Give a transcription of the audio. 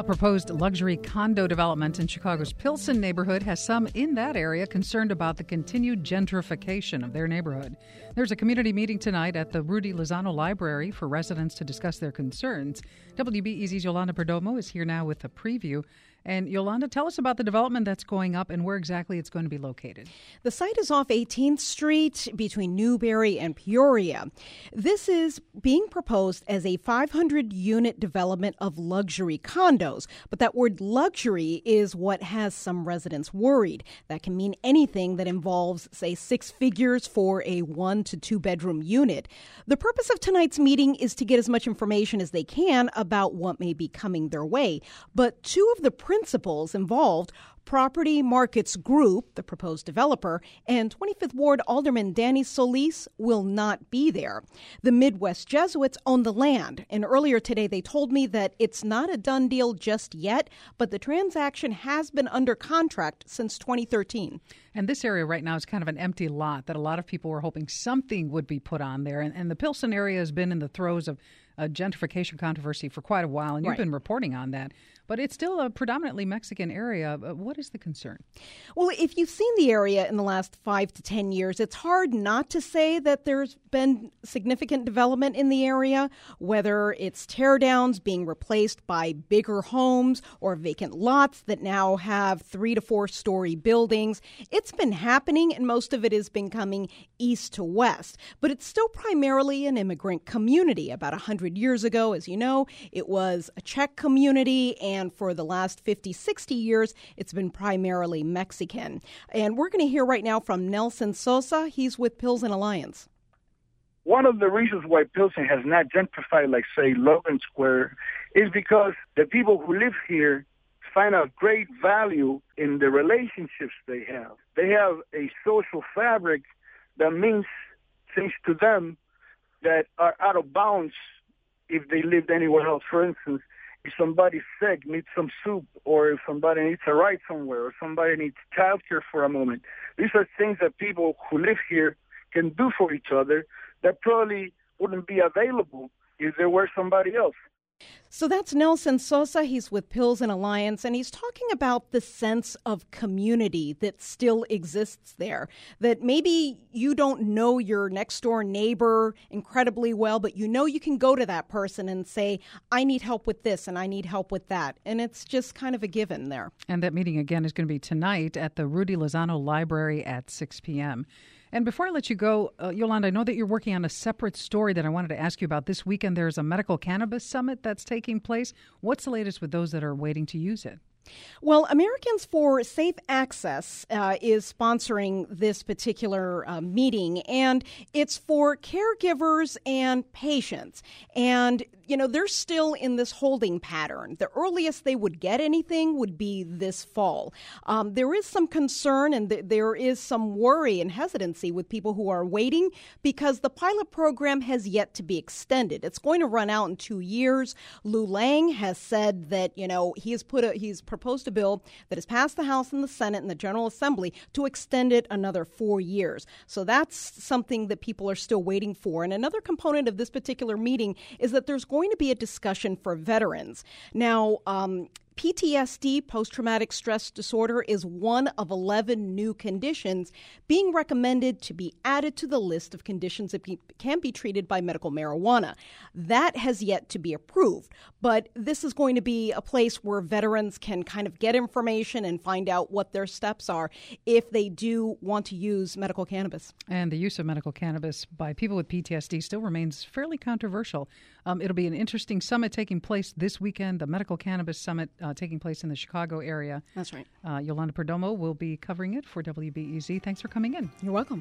A proposed luxury condo development in Chicago's Pilsen neighborhood has some in that area concerned about the continued gentrification of their neighborhood. There's a community meeting tonight at the Rudy Lozano Library for residents to discuss their concerns. WBEZ's Yolanda Perdomo is here now with a preview. And Yolanda, tell us about the development that's going up and where exactly it's going to be located. The site is off 18th Street between Newberry and Peoria. This is being proposed as a 500 unit development of luxury condos. But that word luxury is what has some residents worried. That can mean anything that involves, say, six figures for a one to two bedroom unit. The purpose of tonight's meeting is to get as much information as they can about what may be coming their way. But two of the principals involved Property Markets Group, the proposed developer, and 25th Ward Alderman Danny Solis will not be there. The Midwest Jesuits own the land, and earlier today they told me that it's not a done deal just yet, but the transaction has been under contract since 2013. And this area right now is kind of an empty lot that a lot of people were hoping something would be put on there. And, and the Pilsen area has been in the throes of a gentrification controversy for quite a while, and you've right. been reporting on that. But it's still a predominantly Mexican area. Uh, what is the concern? Well, if you've seen the area in the last five to 10 years, it's hard not to say that there's been significant development in the area, whether it's teardowns being replaced by bigger homes or vacant lots that now have three to four story buildings. It's been happening, and most of it has been coming east to west. But it's still primarily an immigrant community. About 100 years ago, as you know, it was a Czech community, and for the last 50, 60 years, it's been primarily Mexican. And we're going to hear right now from Nelson Soza. He's with Pilsen Alliance. One of the reasons why Pilsen has not gentrified, like, say, Logan Square, is because the people who live here find a great value in the relationships they have. They have a social fabric that means things to them that are out of bounds if they lived anywhere else. For instance, if somebody's sick, needs some soup, or if somebody needs a ride somewhere, or somebody needs childcare for a moment. These are things that people who live here can do for each other that probably wouldn't be available if there were somebody else. So that's Nelson Soza. He's with Pilsen Alliance, and he's talking about the sense of community that still exists there. That maybe you don't know your next door neighbor incredibly well, but you know you can go to that person and say, I need help with this and I need help with that. And it's just kind of a given there. And that meeting again is going to be tonight at the Rudy Lozano Library at 6 p.m. And before I let you go, uh, Yolanda, I know that you're working on a separate story that I wanted to ask you about. This weekend, there's a medical cannabis summit that's taking place. What's the latest with those that are waiting to use it? Well, Americans for Safe Access uh, is sponsoring this particular uh, meeting, and it's for caregivers and patients. And, you know, they're still in this holding pattern. The earliest they would get anything would be this fall. Um, there is some concern and th- there is some worry and hesitancy with people who are waiting because the pilot program has yet to be extended. It's going to run out in two years. Lou Lang has said that, you know, he has put a, he's proposed a bill that has passed the House and the Senate and the General Assembly to extend it another four years. So that's something that people are still waiting for. And another component of this particular meeting is that there's going to be a discussion for veterans. Now, um, PTSD, post traumatic stress disorder, is one of 11 new conditions being recommended to be added to the list of conditions that can be treated by medical marijuana. That has yet to be approved, but this is going to be a place where veterans can kind of get information and find out what their steps are if they do want to use medical cannabis. And the use of medical cannabis by people with PTSD still remains fairly controversial. Um, it'll be an interesting summit taking place this weekend, the Medical Cannabis Summit. Uh, uh, taking place in the Chicago area. That's right. Uh, Yolanda Perdomo will be covering it for WBEZ. Thanks for coming in. You're welcome.